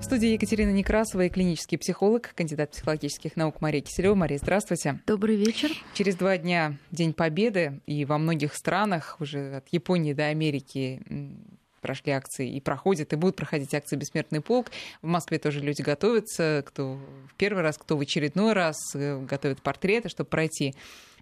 В студии Екатерина Некрасова и клинический психолог, кандидат психологических наук Мария Киселева. Мария, здравствуйте. Добрый вечер. Через два дня День Победы, и во многих странах, уже от Японии до Америки, прошли акции и проходят, и будут проходить акции «Бессмертный полк». В Москве тоже люди готовятся, кто в первый раз, кто в очередной раз э, готовят портреты, чтобы пройти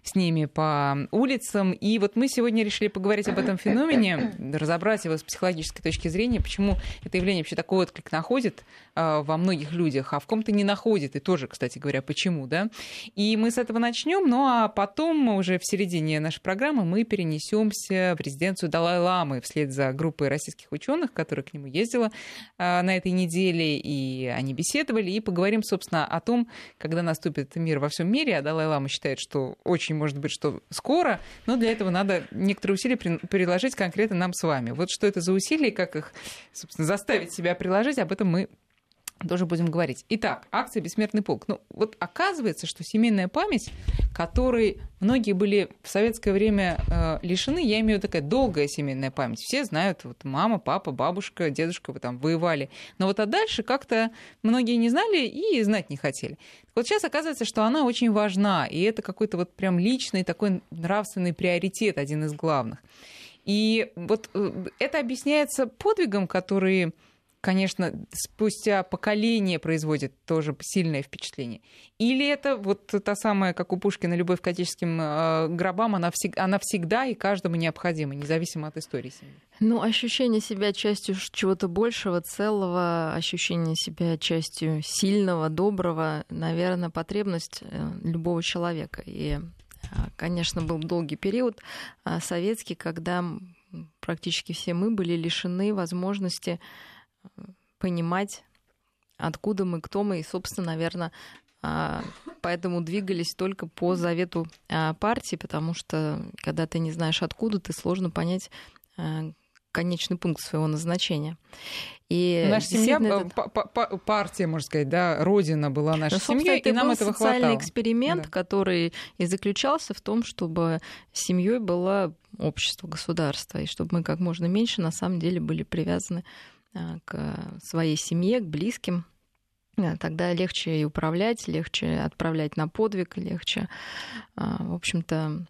с ними по улицам. И вот мы сегодня решили поговорить об этом феномене, разобрать его с психологической точки зрения, почему это явление вообще такой отклик находит э, во многих людях, а в ком-то не находит. И тоже, кстати говоря, почему, да? И мы с этого начнем, ну а потом уже в середине нашей программы мы перенесемся в резиденцию Далай-Ламы вслед за группой российских ученых, которая к нему ездила э, на этой неделе, и они беседовали, и поговорим, собственно, о том, когда наступит мир во всем мире, а Далай-Лама считает, что очень очень может быть, что скоро, но для этого надо некоторые усилия приложить конкретно нам с вами. Вот что это за усилия, как их, собственно, заставить себя приложить, об этом мы тоже будем говорить. Итак, акция «Бессмертный полк». Ну, вот оказывается, что семейная память, которой многие были в советское время э, лишены, я имею в виду такая долгая семейная память. Все знают, вот мама, папа, бабушка, дедушка вы там воевали. Но вот а дальше как-то многие не знали и знать не хотели. Вот сейчас оказывается, что она очень важна, и это какой-то вот прям личный такой нравственный приоритет, один из главных. И вот э, это объясняется подвигом, который конечно, спустя поколение производит тоже сильное впечатление? Или это вот та самая, как у Пушкина, любовь к отеческим э, гробам, она, всег, она всегда и каждому необходима, независимо от истории семьи? Ну, ощущение себя частью чего-то большего, целого, ощущение себя частью сильного, доброго, наверное, потребность э, любого человека. И, э, конечно, был долгий период советский, когда практически все мы были лишены возможности понимать, откуда мы, кто мы, и, собственно, наверное, а, поэтому двигались только по завету а, партии, потому что когда ты не знаешь откуда, ты сложно понять а, конечный пункт своего назначения. И наша семья, этот... партия, можно сказать, да, родина была наша ну, семья, и нам этого хватало. социальный эксперимент, да. который и заключался в том, чтобы семьей было общество, государство, и чтобы мы как можно меньше на самом деле были привязаны а, к своей семье, к близким, тогда легче и управлять, легче отправлять на подвиг, легче, а, в общем-то,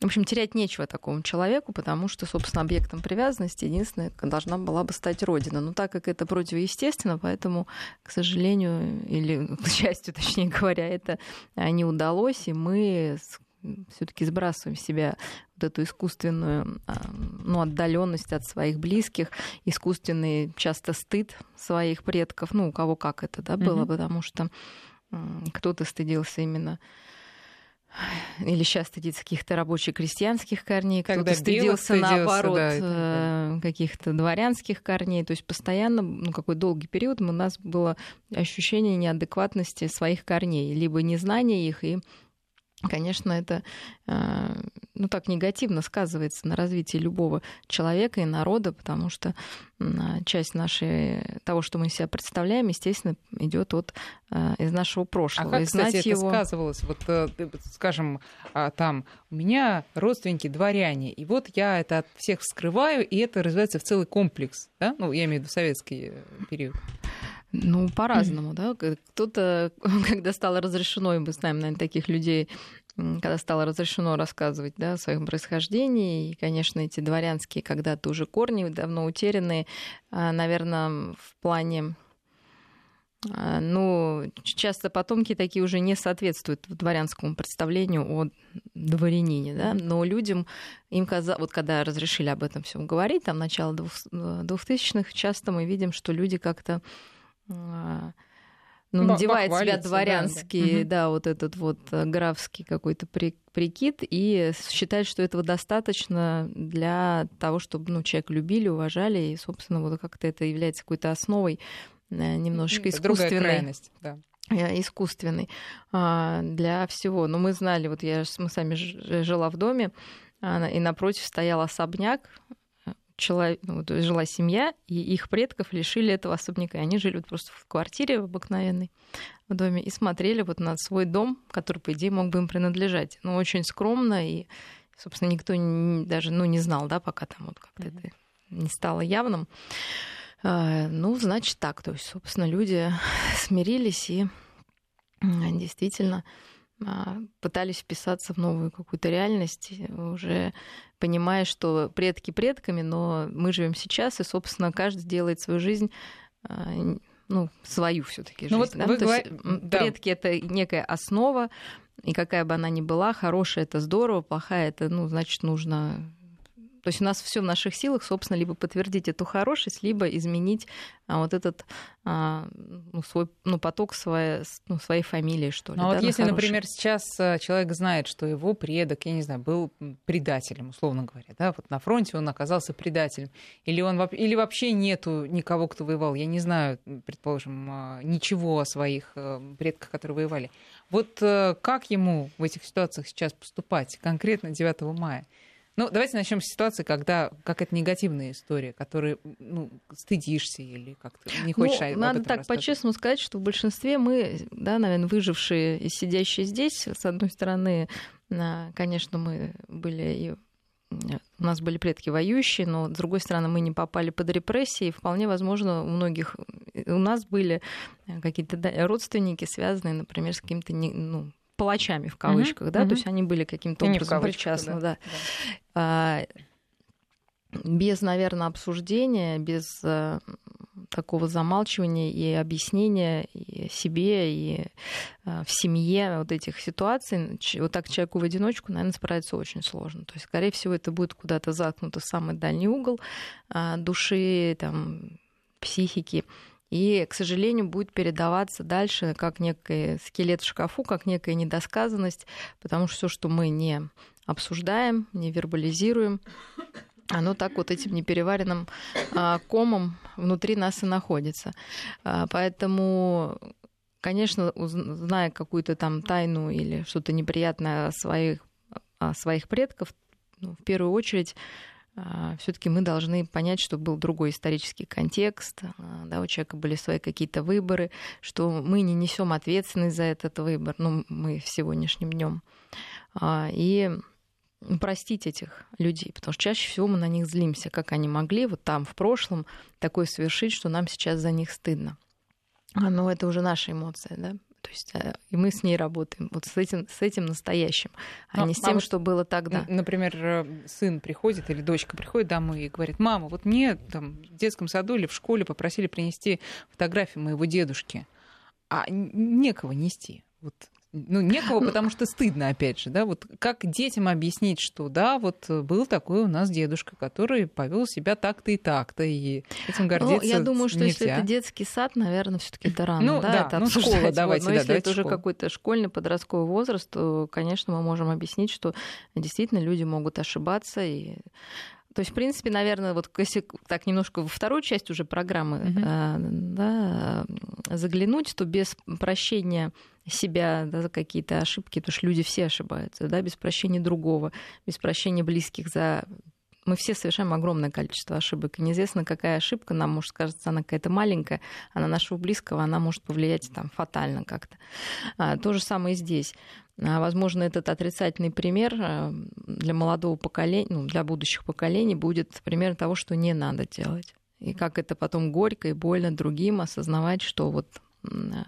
в общем, терять нечего такому человеку, потому что, собственно, объектом привязанности единственное должна была бы стать Родина. Но так как это противоестественно, поэтому, к сожалению, или к счастью, точнее говоря, это не удалось, и мы все-таки сбрасываем в себя вот эту искусственную а, ну, отдаленность от своих близких, искусственный часто стыд своих предков, ну, у кого как это да, было, mm-hmm. потому что кто-то стыдился именно или сейчас стыдится каких-то рабочих крестьянских корней, кто-то стыдился, наоборот, да, э, каких-то дворянских корней. То есть постоянно, ну, какой долгий период у нас было ощущение неадекватности своих корней, либо незнания их и Конечно, это э, ну, так негативно сказывается на развитии любого человека и народа, потому что часть нашей, того, что мы себя представляем, естественно, идет от, э, из нашего прошлого. А как, и кстати, это его... сказывалось? Вот, э, скажем, а, там, у меня родственники дворяне, и вот я это от всех вскрываю, и это развивается в целый комплекс, да? Ну, я имею в виду советский период. Ну, по-разному, да. Кто-то, когда стало разрешено, и мы знаем, наверное, таких людей, когда стало разрешено рассказывать да, о своем происхождении, и, конечно, эти дворянские когда-то уже корни давно утерянные, а, наверное, в плане а, ну, часто потомки такие уже не соответствуют дворянскому представлению о дворянине, да, но людям, им казалось, вот когда разрешили об этом всем говорить, там, начало 2000-х, часто мы видим, что люди как-то ну, надевает себя дворянский, да, да. да, вот этот вот э, графский какой-то прикид и считает, что этого достаточно для того, чтобы ну, человека любили, уважали, и, собственно, вот как-то это является какой-то основой э, немножечко искусственной. да э, искусственный для всего. Но мы знали, вот я, мы сами жила в доме, и напротив стоял особняк, человек, ну, жила семья, и их предков лишили этого особняка. И они жили вот просто в квартире в обыкновенной в доме и смотрели вот на свой дом, который, по идее, мог бы им принадлежать. Но очень скромно, и, собственно, никто не, даже ну, не знал, да, пока там вот как-то mm-hmm. это не стало явным. А, ну, значит так. То есть, собственно, люди смирились и действительно пытались вписаться в новую какую-то реальность, уже понимая, что предки предками, но мы живем сейчас, и, собственно, каждый делает свою жизнь а, ну, свою все-таки жизнь. Ну, вот да? вы говор... да. Предки это некая основа, и какая бы она ни была, хорошая это здорово, плохая это, ну, значит, нужно то есть у нас все в наших силах, собственно, либо подтвердить эту хорошесть, либо изменить а, вот этот а, ну, свой ну, поток своей, ну, своей фамилии, что ли. Ну, а да, вот если, например, сейчас а, человек знает, что его предок, я не знаю, был предателем, условно говоря, да, вот на фронте он оказался предателем, или, он, или вообще нету никого, кто воевал, я не знаю, предположим, ничего о своих э, предках, которые воевали. Вот э, как ему в этих ситуациях сейчас поступать, конкретно 9 мая? Ну, давайте начнем с ситуации, когда какая-то негативная история, которой ну, стыдишься или как-то не хочешь ну, Надо так по-честному сказать, что в большинстве мы, да, наверное, выжившие и сидящие здесь, с одной стороны, конечно, мы были и у нас были предки воюющие, но, с другой стороны, мы не попали под репрессии. Вполне возможно, у многих... У нас были какие-то родственники, связанные, например, с каким-то ну, палачами в кавычках, угу, да, угу. то есть они были каким-то образом причастны, да. да. да. без, наверное, обсуждения, без э, такого замалчивания и объяснения и себе, и э, в семье вот этих ситуаций, вот так человеку в одиночку, наверное, справиться очень сложно. То есть, скорее всего, это будет куда-то заткнуто в самый дальний угол э, души, там, психики и, к сожалению, будет передаваться дальше как некий скелет в шкафу, как некая недосказанность, потому что все, что мы не обсуждаем, не вербализируем, оно так вот этим непереваренным а, комом внутри нас и находится. А, поэтому, конечно, зная какую-то там тайну или что-то неприятное о своих, о своих предков, ну, в первую очередь все-таки мы должны понять, что был другой исторический контекст, а, да, у человека были свои какие-то выборы, что мы не несем ответственность за этот выбор, ну, мы в сегодняшнем днем. А, и простить этих людей, потому что чаще всего мы на них злимся, как они могли вот там в прошлом такое совершить, что нам сейчас за них стыдно. Но это уже наша эмоция, да. То есть э, и мы с ней работаем вот с этим, с этим настоящим, а Но, не с тем, а что было тогда. Например, сын приходит или дочка приходит домой и говорит, мама, вот мне там в детском саду или в школе попросили принести фотографию моего дедушки, а некого нести. Вот ну, некого, потому что стыдно, опять же, да, вот как детям объяснить, что да, вот был такой у нас дедушка, который повел себя так-то и так-то, и этим ну, гордиться ну, Я думаю, что нельзя. если это детский сад, наверное, все таки это рано, ну, да, да, это ну, школа, давайте, Но да, если это уже какой-то школьный подростковый возраст, то, конечно, мы можем объяснить, что действительно люди могут ошибаться, и то есть, в принципе, наверное, вот если так немножко во вторую часть уже программы mm-hmm. да, заглянуть, то без прощения себя да, за какие-то ошибки, потому что люди все ошибаются, да, без прощения другого, без прощения близких за мы все совершаем огромное количество ошибок. И неизвестно, какая ошибка нам может кажется, она какая-то маленькая, а на нашего близкого она может повлиять там, фатально как-то. А, то же самое и здесь. А, возможно, этот отрицательный пример а, для молодого поколения, ну, для будущих поколений будет пример того, что не надо делать. И как это потом горько и больно другим осознавать, что вот а,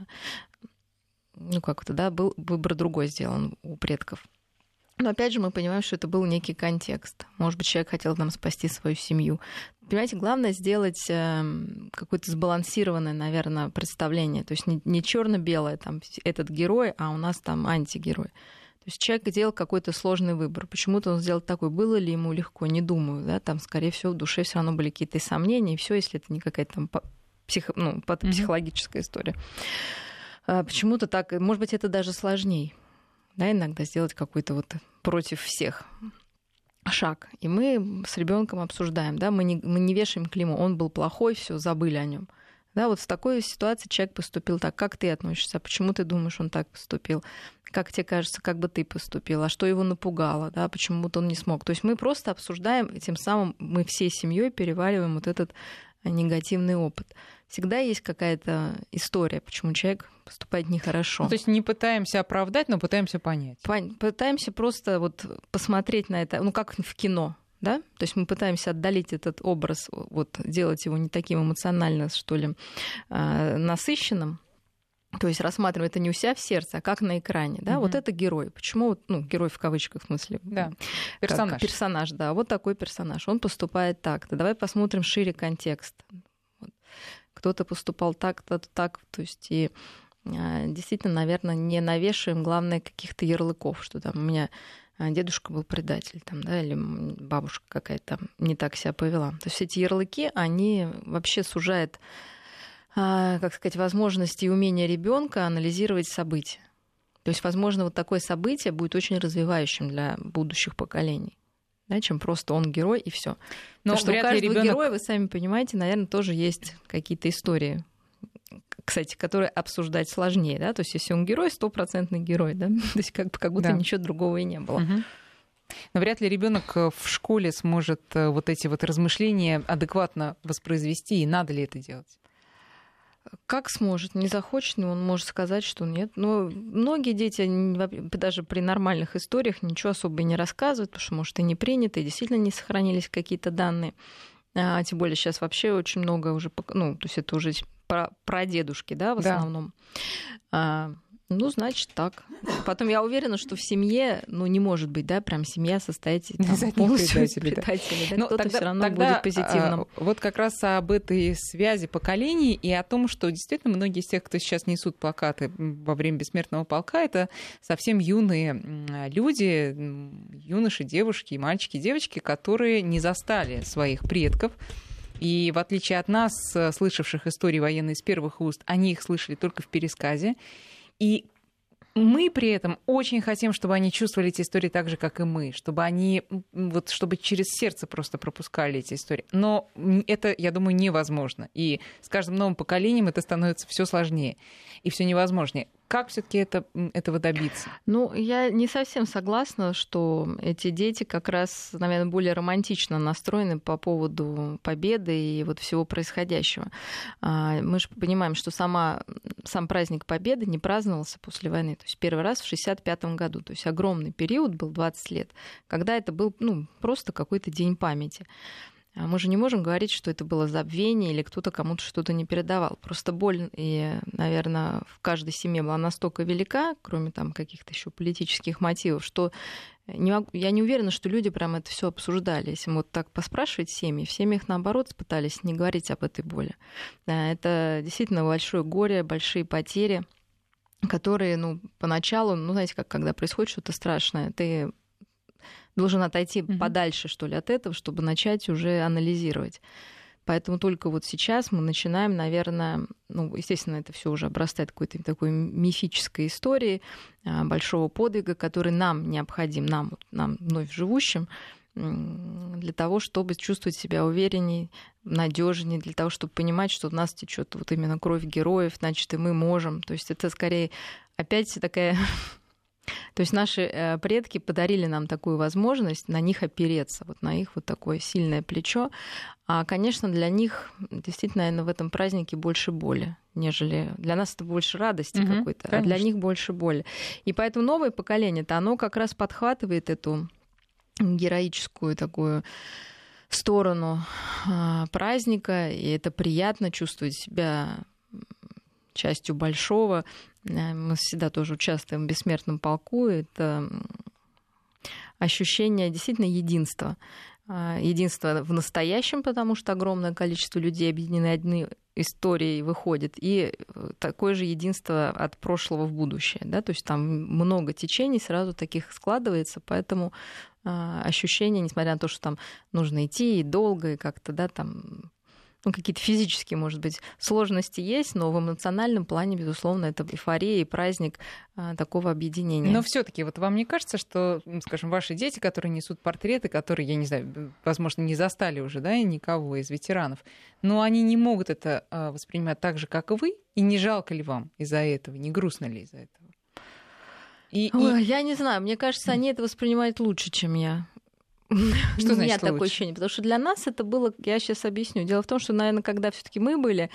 ну как это, да, был выбор другой сделан у предков. Но опять же мы понимаем, что это был некий контекст. Может быть, человек хотел нам спасти свою семью. Понимаете, главное сделать эм, какое-то сбалансированное, наверное, представление. То есть не, не черно-белое, там, этот герой, а у нас там антигерой. То есть человек делал какой-то сложный выбор. Почему-то он сделал такой. Было ли ему легко? Не думаю. Да? Там, скорее всего, в душе все равно были какие-то сомнения. И все, если это не какая-то там псих... ну, психологическая mm-hmm. история. А, почему-то так, может быть, это даже сложнее, да, иногда сделать какой-то вот против всех шаг. И мы с ребенком обсуждаем, да, мы не, мы не вешаем клеймо, он был плохой, все, забыли о нем. Да, вот в такой ситуации человек поступил так. Как ты относишься? Почему ты думаешь, он так поступил? Как тебе кажется, как бы ты поступил? А что его напугало? Да, почему-то он не смог. То есть мы просто обсуждаем, и тем самым мы всей семьей перевариваем вот этот негативный опыт всегда есть какая-то история, почему человек поступает нехорошо. Ну, то есть не пытаемся оправдать, но пытаемся понять. Пытаемся просто вот посмотреть на это, ну как в кино. да, то есть мы пытаемся отдалить этот образ, вот делать его не таким эмоционально, что ли, а, насыщенным, то есть рассматриваем это не у себя в сердце, а как на экране, да, угу. вот это герой. Почему, ну, герой в кавычках в смысле? Да, персонаж. персонаж, да, вот такой персонаж. Он поступает так-то. Давай посмотрим шире контекст. Вот. Кто-то поступал так, кто-то так, то есть и а, действительно, наверное, не навешиваем, главное, каких-то ярлыков, что там у меня а, дедушка был предатель, там, да, или бабушка какая-то не так себя повела. То есть эти ярлыки, они вообще сужают а, как сказать, возможности и умения ребенка анализировать события. То есть, возможно, вот такое событие будет очень развивающим для будущих поколений. Да, чем просто он герой и все. Но Потому что у каждого ребенок... героя, вы сами понимаете, наверное, тоже есть какие-то истории, кстати, которые обсуждать сложнее, да, то есть если он герой, стопроцентный герой, да, то есть как, как будто да. ничего другого и не было. Угу. Но вряд ли ребенок э, в школе сможет э, вот эти вот размышления адекватно воспроизвести, и надо ли это делать? Как сможет, не захочет, но он может сказать, что нет. Но многие дети даже при нормальных историях ничего особо и не рассказывают, потому что, может, и не принято, и действительно не сохранились какие-то данные. А, тем более сейчас вообще очень много уже, ну, то есть это уже про, про дедушки, да, в основном. Да. А, ну, значит, так. Потом я уверена, что в семье, ну, не может быть, да, прям семья состоит там, полностью из предателей. Да? Ну, Кто-то все равно тогда, будет позитивным. А, вот как раз об этой связи поколений и о том, что действительно многие из тех, кто сейчас несут плакаты во время бессмертного полка, это совсем юные люди, юноши, девушки, мальчики, девочки, которые не застали своих предков, и в отличие от нас, слышавших истории военные с первых уст, они их слышали только в пересказе. И мы при этом очень хотим, чтобы они чувствовали эти истории так же, как и мы, чтобы они, вот, чтобы через сердце просто пропускали эти истории. Но это, я думаю, невозможно. И с каждым новым поколением это становится все сложнее и все невозможнее. Как все-таки это, этого добиться? Ну, я не совсем согласна, что эти дети как раз, наверное, более романтично настроены по поводу победы и вот всего происходящего. А, мы же понимаем, что сама, сам праздник Победы не праздновался после войны. То есть первый раз в 1965 году. То есть огромный период был 20 лет, когда это был ну, просто какой-то день памяти. А мы же не можем говорить, что это было забвение или кто-то кому-то что-то не передавал. Просто боль, и, наверное, в каждой семье была настолько велика, кроме там каких-то еще политических мотивов, что не могу, я не уверена, что люди прям это все обсуждали. Если вот так поспрашивать семьи, в семьях, наоборот, пытались не говорить об этой боли. Это действительно большое горе, большие потери которые, ну, поначалу, ну, знаете, как когда происходит что-то страшное, ты должен отойти mm-hmm. подальше, что ли, от этого, чтобы начать уже анализировать. Поэтому только вот сейчас мы начинаем, наверное, ну, естественно, это все уже обрастает какой-то такой мифической историей а, большого подвига, который нам необходим, нам, нам вновь живущим, для того, чтобы чувствовать себя уверенней, надежнее, для того, чтобы понимать, что у нас течет вот именно кровь героев, значит, и мы можем. То есть это скорее опять такая то есть наши э, предки подарили нам такую возможность на них опереться, вот на их вот такое сильное плечо. А, конечно, для них действительно, наверное, в этом празднике больше боли, нежели для нас это больше радости угу, какой-то, конечно. а для них больше боли. И поэтому новое поколение-то, оно как раз подхватывает эту героическую такую сторону а, праздника, и это приятно чувствовать себя частью большого. Э, мы всегда тоже участвуем в бессмертном полку. Это ощущение действительно единства. А, единство в настоящем, потому что огромное количество людей объединены одной историей выходит, и э, такое же единство от прошлого в будущее. Да? То есть там много течений сразу таких складывается, поэтому ощущение, несмотря на то, что там нужно идти и долго, и как-то, да, там ну, какие-то физические, может быть, сложности есть, но в эмоциональном плане, безусловно, это эйфория и праздник а, такого объединения. Но все таки вот вам не кажется, что, скажем, ваши дети, которые несут портреты, которые, я не знаю, возможно, не застали уже, да, никого из ветеранов, но они не могут это а, воспринимать так же, как и вы, и не жалко ли вам из-за этого, не грустно ли из-за этого? И, Ой, и... Я не знаю, мне кажется, они это воспринимают лучше, чем я. Что У меня такое ощущение, потому что для нас это было, я сейчас объясню. Дело в том, что, наверное, когда все-таки мы были,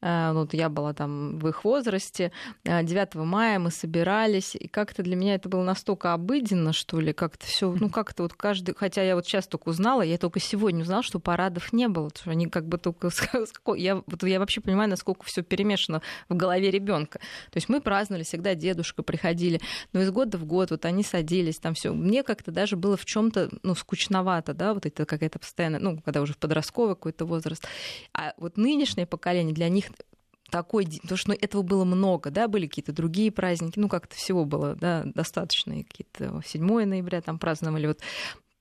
э, ну, вот я была там в их возрасте, 9 э, мая мы собирались, и как-то для меня это было настолько обыденно, что ли, как-то все, ну, как-то вот каждый, хотя я вот сейчас только узнала, я только сегодня узнала, что парадов не было, что они как бы только, я, вот я вообще понимаю, насколько все перемешано в голове ребенка. То есть мы праздновали всегда, дедушка приходили, но из года в год вот они садились, там все. Мне как-то даже было в чем-то, ну, скучно скучновато, да, вот это какая-то постоянная, ну, когда уже в подростковый какой-то возраст. А вот нынешнее поколение для них такой, потому что ну, этого было много, да, были какие-то другие праздники, ну, как-то всего было, да, достаточно, какие-то 7 ноября там праздновали, вот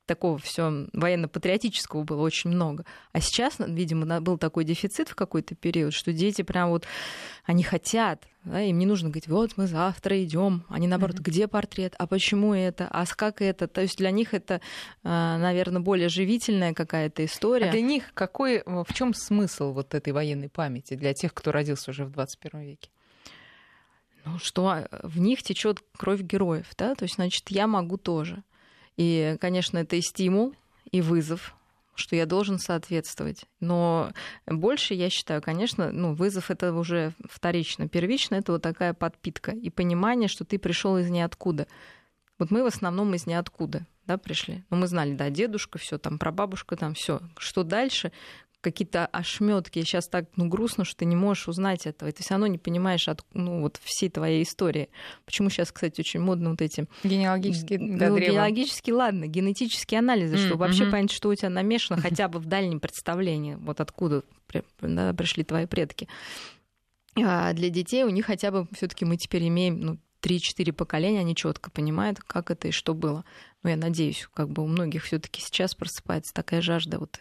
такого все военно-патриотического было очень много. А сейчас, видимо, был такой дефицит в какой-то период, что дети прям вот, они хотят, да, им не нужно говорить, вот мы завтра идем, они наоборот, mm-hmm. где портрет, а почему это, а как это, то есть для них это, а, наверное, более живительная какая-то история. А для них какой, в чем смысл вот этой военной памяти для тех, кто родился уже в 21 веке? Ну, что в них течет кровь героев, да, то есть, значит, я могу тоже. И, конечно, это и стимул, и вызов, что я должен соответствовать. Но больше, я считаю, конечно, ну, вызов это уже вторично. Первично это вот такая подпитка и понимание, что ты пришел из ниоткуда. Вот мы в основном из ниоткуда да, пришли. Но мы знали, да, дедушка, все там, прабабушка, там все. Что дальше? Какие-то ошметки. Сейчас так ну, грустно, что ты не можешь узнать этого. И ты все равно не понимаешь от, ну, вот всей твоей истории. Почему сейчас, кстати, очень модно вот эти... Генеалогические ну, Генеалогические, ладно, генетические анализы, mm-hmm. чтобы вообще понять, что у тебя намешано хотя бы в дальнем представлении, вот откуда да, пришли твои предки. А для детей у них хотя бы все таки мы теперь имеем ну, 3-4 поколения, они четко понимают, как это и что было. Ну, я надеюсь, как бы у многих все таки сейчас просыпается такая жажда вот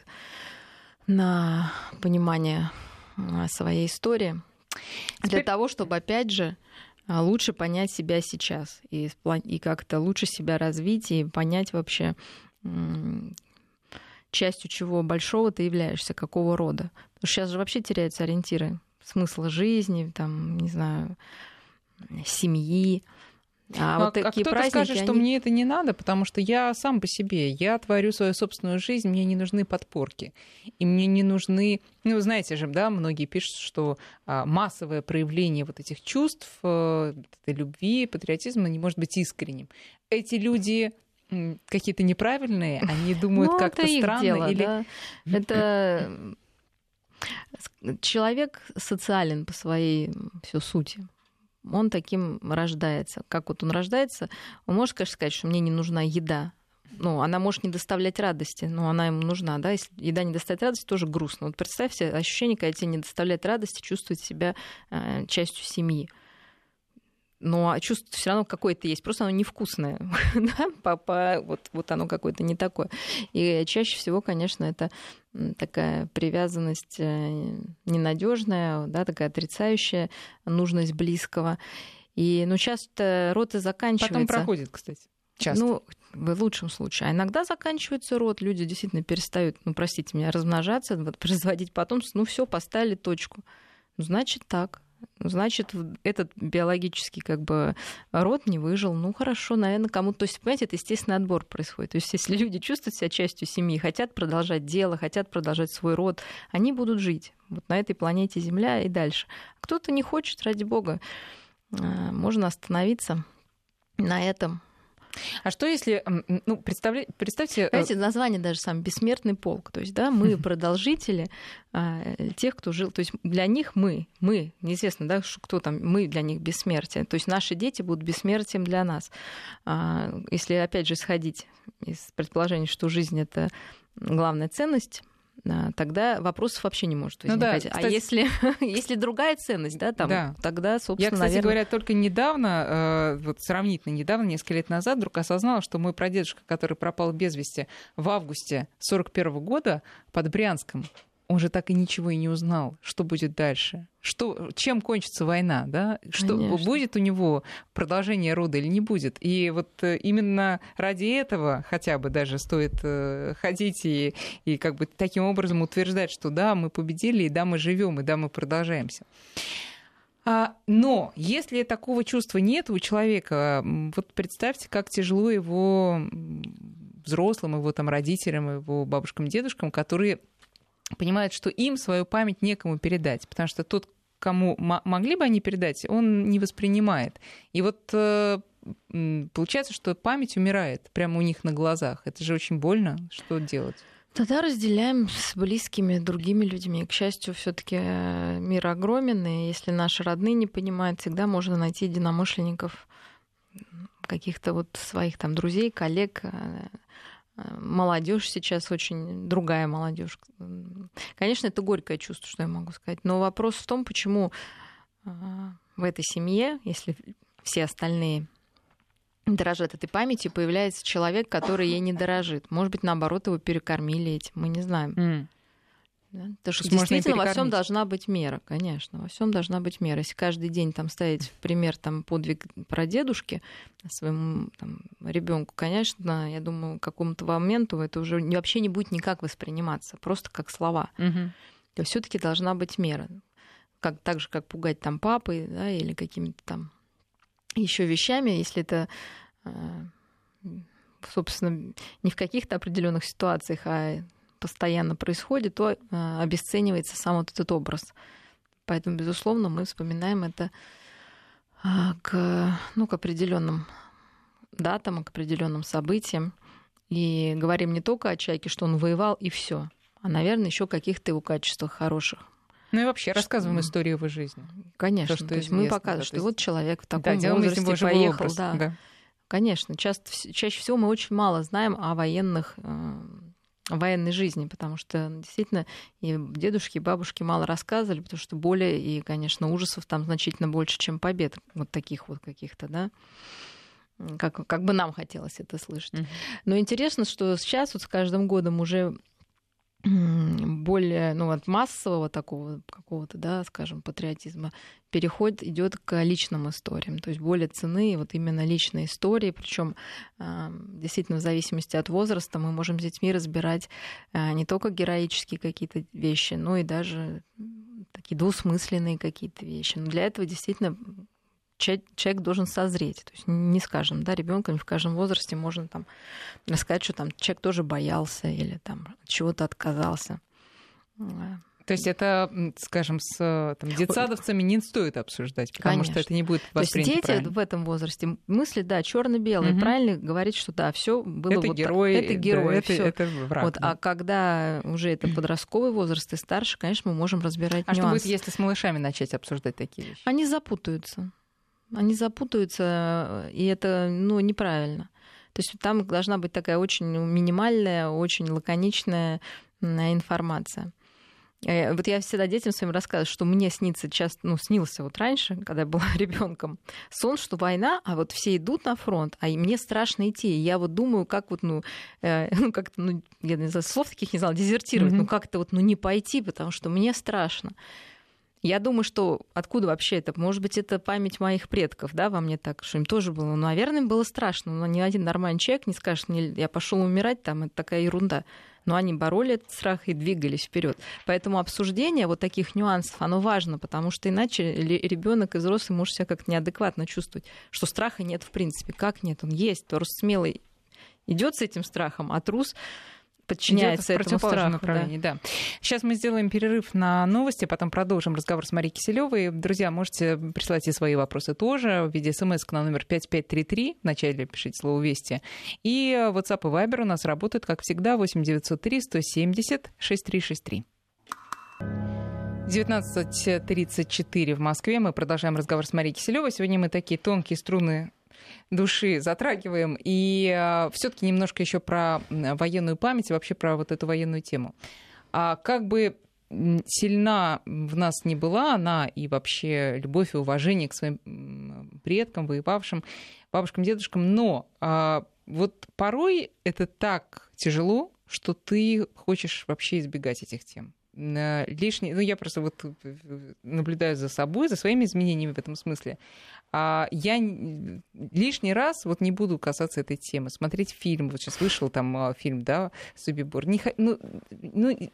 на понимание а, своей истории. Теперь... Для того, чтобы, опять же, а, лучше понять себя сейчас и, и как-то лучше себя развить и понять вообще, частью чего большого ты являешься, какого рода. Потому что сейчас же вообще теряются ориентиры смысла жизни, там, не знаю, семьи. А, ну, вот а такие а кто-то скажет, они... что мне это не надо, потому что я сам по себе, я творю свою собственную жизнь, мне не нужны подпорки, и мне не нужны, ну, знаете же, да, многие пишут, что а, массовое проявление вот этих чувств, а, этой любви, патриотизма не может быть искренним. Эти люди какие-то неправильные, они думают ну, как-то странно дело, или да. это человек социален по своей все сути он таким рождается. Как вот он рождается, он может, конечно, сказать, что мне не нужна еда, ну, она может не доставлять радости, но она ему нужна, да, если еда не доставляет радости, тоже грустно. Вот представьте ощущение, когда тебе не доставляет радости, чувствовать себя э, частью семьи но чувство все равно какое-то есть, просто оно невкусное, да? по, вот, вот оно какое-то не такое. И чаще всего, конечно, это такая привязанность э, ненадежная, да, такая отрицающая нужность близкого. И ну, часто рот и заканчивается. Потом проходит, кстати. Часто. Ну, в лучшем случае. А иногда заканчивается род, люди действительно перестают, ну, простите меня, размножаться, вот, производить потомство. Ну, все, поставили точку. Ну, значит, так значит, этот биологический как бы род не выжил. Ну, хорошо, наверное, кому-то... То есть, понимаете, это естественный отбор происходит. То есть, если люди чувствуют себя частью семьи, хотят продолжать дело, хотят продолжать свой род, они будут жить вот на этой планете Земля и дальше. Кто-то не хочет, ради бога, а, можно остановиться на этом а что если, ну, представля... представьте... Э, Знаете, название даже сам «Бессмертный полк». То есть, да, мы продолжители а, тех, кто жил. То есть для них мы, мы, неизвестно, да, кто там, мы для них бессмертие. То есть наши дети будут бессмертием для нас. А, если, опять же, исходить из предположения, что жизнь — это главная ценность, тогда вопросов вообще не может возникать. Ну да, кстати... А если, если другая ценность, да, там, да. тогда, собственно, Я, кстати наверное... говоря, только недавно, э, вот сравнительно недавно, несколько лет назад, вдруг осознала, что мой прадедушка, который пропал без вести в августе 41 года под Брянском, он же так и ничего и не узнал, что будет дальше, что, чем кончится война, да, что будет у него продолжение рода или не будет. И вот э, именно ради этого хотя бы даже стоит э, ходить и, и как бы таким образом утверждать, что да, мы победили, и да, мы живем, и да, мы продолжаемся. А, но если такого чувства нет у человека, вот представьте, как тяжело его взрослым, его там родителям, его бабушкам, дедушкам, которые понимают, что им свою память некому передать, потому что тот, кому могли бы они передать, он не воспринимает. И вот э, получается, что память умирает прямо у них на глазах. Это же очень больно. Что делать? Тогда разделяем с близкими другими людьми. К счастью, все-таки э, мир огромен, и если наши родные не понимают, всегда можно найти единомышленников, каких-то вот своих там друзей, коллег. Э, э, молодежь сейчас очень другая молодежь. Конечно, это горькое чувство, что я могу сказать. Но вопрос в том, почему в этой семье, если все остальные дорожат этой памятью, появляется человек, который ей не дорожит. Может быть, наоборот, его перекормили этим, мы не знаем. Mm. Да? Потому что действительно во всем должна быть мера, конечно, во всем должна быть мера. Если каждый день там ставить пример там подвиг про дедушки своему ребенку, конечно, я думаю, к какому-то моменту это уже вообще не будет никак восприниматься, просто как слова. Mm-hmm. То есть все-таки должна быть мера. Как, так же, как пугать там папой, да, или какими-то там еще вещами, если это, э, собственно, не в каких-то определенных ситуациях, а постоянно происходит, то э, обесценивается сам вот этот образ. Поэтому, безусловно, мы вспоминаем это э, к, ну, к определенным датам, к определенным событиям. И говорим не только о Чайке, что он воевал и все, а, наверное, еще каких-то его качествах хороших. Ну и вообще рассказываем что... историю его жизни. Конечно. То, что то есть мы показываем, что вот человек в таком да, возрасте поехал. Образ, да. да. Конечно. Часто, чаще всего мы очень мало знаем о военных э, военной жизни, потому что действительно и дедушки, и бабушки мало рассказывали, потому что боли и, конечно, ужасов там значительно больше, чем побед, вот таких вот каких-то, да как, как бы нам хотелось это слышать. Mm-hmm. Но интересно, что сейчас вот с каждым годом уже более ну, от массового такого какого-то, да, скажем, патриотизма переход идет к личным историям, то есть более цены вот именно личные истории, причем действительно в зависимости от возраста мы можем с детьми разбирать а, не только героические какие-то вещи, но и даже такие двусмысленные какие-то вещи. Но для этого действительно человек должен созреть. То есть не скажем, да, ребенка в каждом возрасте можно там рассказать, что там человек тоже боялся или там чего-то отказался. То есть это, скажем, с там, детсадовцами не стоит обсуждать, потому Конечно. что это не будет воспринято То есть дети правильно. в этом возрасте мысли, да, черно белый угу. правильно говорить, что да, все было это вот герой, так. это герой, да, это, это враг. Вот, да. А когда уже это подростковый возраст и старше, конечно, мы можем разбирать А нюансы. что будет, если с малышами начать обсуждать такие вещи? Они запутаются. Они запутаются, и это ну, неправильно. То есть там должна быть такая очень минимальная, очень лаконичная информация. Э, вот я всегда детям своим рассказываю, что мне снится часто, ну, снился вот раньше, когда я была ребенком, сон, что война, а вот все идут на фронт, а мне страшно идти. И я вот думаю, как вот, ну, э, ну как-то, ну, я не знаю, слов таких не знала, дезертировать, mm-hmm. ну, как-то вот, ну, не пойти, потому что мне страшно. Я думаю, что откуда вообще это? Может быть, это память моих предков, да, во мне так, что им тоже было. Ну, наверное, было страшно. Но ни один нормальный человек не скажет, я пошел умирать, там это такая ерунда. Но они бороли этот страх и двигались вперед. Поэтому обсуждение вот таких нюансов, оно важно, потому что иначе ребенок и взрослый может себя как-то неадекватно чувствовать, что страха нет в принципе. Как нет? Он есть. Торс смелый идет с этим страхом, а трус подчиняется этому страху. направлении, да. да. Сейчас мы сделаем перерыв на новости, потом продолжим разговор с Марией Киселевой. Друзья, можете присылать и свои вопросы тоже в виде смс на номер 5533. Вначале пишите слово «Вести». И WhatsApp и Viber у нас работают, как всегда, 8903 170 6363. 19.34 в Москве. Мы продолжаем разговор с Марией Киселевой. Сегодня мы такие тонкие струны души затрагиваем. И э, все-таки немножко еще про военную память и вообще про вот эту военную тему. А как бы сильна в нас не была она и вообще любовь и уважение к своим предкам, воевавшим, бабушкам, дедушкам, но а, вот порой это так тяжело, что ты хочешь вообще избегать этих тем лишний, ну я просто вот наблюдаю за собой, за своими изменениями в этом смысле. А я лишний раз вот не буду касаться этой темы. Смотреть фильм, вот сейчас вышел там а, фильм, да, Субибор. Не, ну, ну,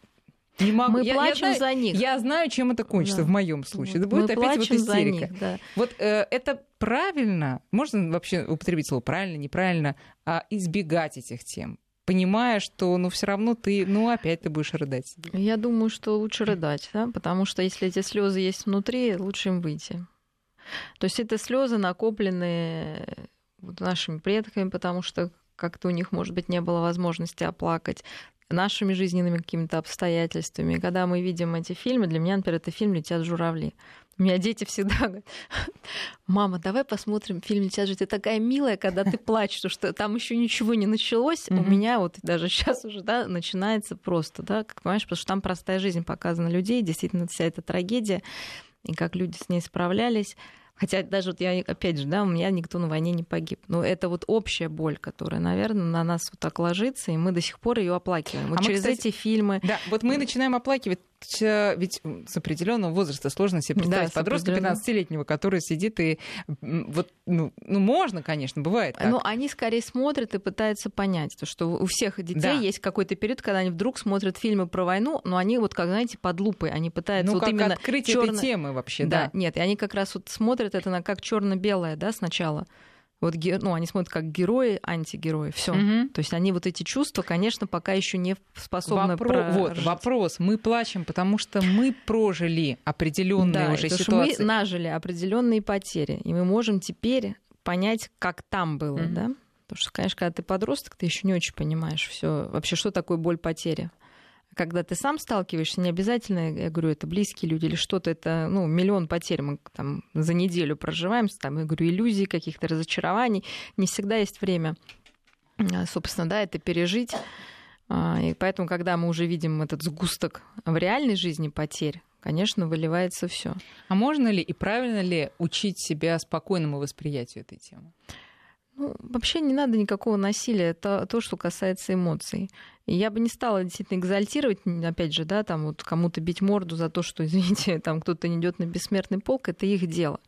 не могу. Мы я, плачем я знаю, за них. Я знаю, чем это кончится да. в моем случае. Это будет Мы опять вот истерика. Них, да. Вот э, это правильно, можно вообще употребить слово правильно, неправильно, а избегать этих тем. Понимая, что ну все равно ты, ну опять ты будешь рыдать. Я думаю, что лучше рыдать, да, потому что если эти слезы есть внутри, лучше им выйти. То есть это слезы накопленные нашими предками, потому что как-то у них, может быть, не было возможности оплакать нашими жизненными какими-то обстоятельствами. Когда мы видим эти фильмы, для меня, например, это фильм «Летят журавли». У меня дети всегда говорят, мама, давай посмотрим фильм «Летят журавли». Ты такая милая, когда ты плачешь, потому что там еще ничего не началось. Mm-hmm. У меня вот даже сейчас уже да, начинается просто, да, как понимаешь, потому что там простая жизнь показана людей, действительно вся эта трагедия, и как люди с ней справлялись. Хотя даже вот я, опять же, да, у меня никто на войне не погиб. Но это вот общая боль, которая, наверное, на нас вот так ложится, и мы до сих пор ее оплакиваем. Вот а через мы, кстати, эти фильмы. Да, вот мы начинаем оплакивать ведь с определенного возраста сложно себе представить да, подростка 15-летнего, который сидит и вот, ну, ну, можно, конечно, бывает. Так. Но они скорее смотрят и пытаются понять, то, что у всех детей да. есть какой-то период, когда они вдруг смотрят фильмы про войну, но они вот, как знаете, под лупой, они пытаются ну, вот как именно открыть чёрно... этой темы вообще, да. да. Нет, и они как раз вот смотрят это на как черно-белое, да, сначала. Вот, ну, они смотрят как герои, антигерои, все. Угу. То есть они вот эти чувства, конечно, пока еще не способны Вопро... прожить. Вот вопрос. Мы плачем, потому что мы прожили определенные да, уже ситуации. Мы нажили определенные потери, и мы можем теперь понять, как там было, угу. да? Потому что, конечно, когда ты подросток, ты еще не очень понимаешь все вообще, что такое боль потери когда ты сам сталкиваешься, не обязательно, я говорю, это близкие люди или что-то, это, ну, миллион потерь мы там за неделю проживаем, там, я говорю, иллюзий, каких-то разочарований, не всегда есть время, а, собственно, да, это пережить. А, и поэтому, когда мы уже видим этот сгусток в реальной жизни потерь, конечно, выливается все. А можно ли и правильно ли учить себя спокойному восприятию этой темы? Ну, вообще не надо никакого насилия, это то, что касается эмоций. Я бы не стала действительно экзальтировать, опять же, да, там вот кому-то бить морду за то, что, извините, там кто-то не идет на бессмертный полк, это их дело.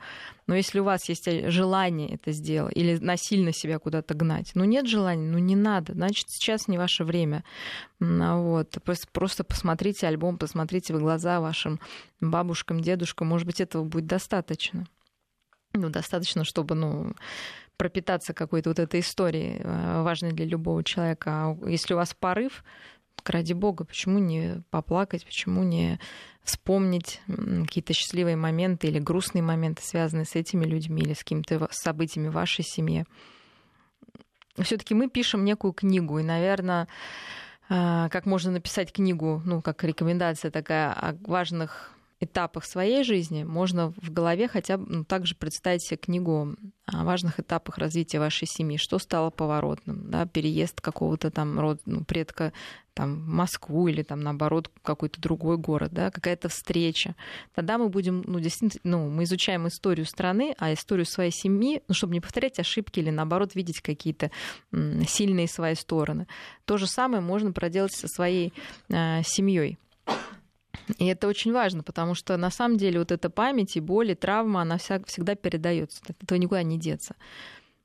Но если у вас есть желание это сделать или насильно себя куда-то гнать, ну нет желания, ну не надо, значит, сейчас не ваше время. Вот. Просто, просто посмотрите альбом, посмотрите в глаза вашим бабушкам, дедушкам, может быть, этого будет достаточно. Ну, достаточно, чтобы, ну, пропитаться какой-то вот этой историей, э, важной для любого человека. А если у вас порыв, ради бога, почему не поплакать, почему не вспомнить какие-то счастливые моменты или грустные моменты, связанные с этими людьми или с какими-то событиями в вашей семье. Все-таки мы пишем некую книгу, и, наверное, э, как можно написать книгу, ну, как рекомендация такая о важных этапах своей жизни можно в голове хотя бы ну, также представить себе книгу о важных этапах развития вашей семьи, что стало поворотным, да, переезд какого-то там род, ну, предка там, в Москву или там наоборот какой-то другой город, да, какая-то встреча. Тогда мы будем, ну, действительно, ну, мы изучаем историю страны, а историю своей семьи, ну, чтобы не повторять ошибки или наоборот видеть какие-то сильные свои стороны. То же самое можно проделать со своей э, семьей. И это очень важно, потому что на самом деле вот эта память и боль, и травма, она вся, всегда передается. От этого никуда не деться.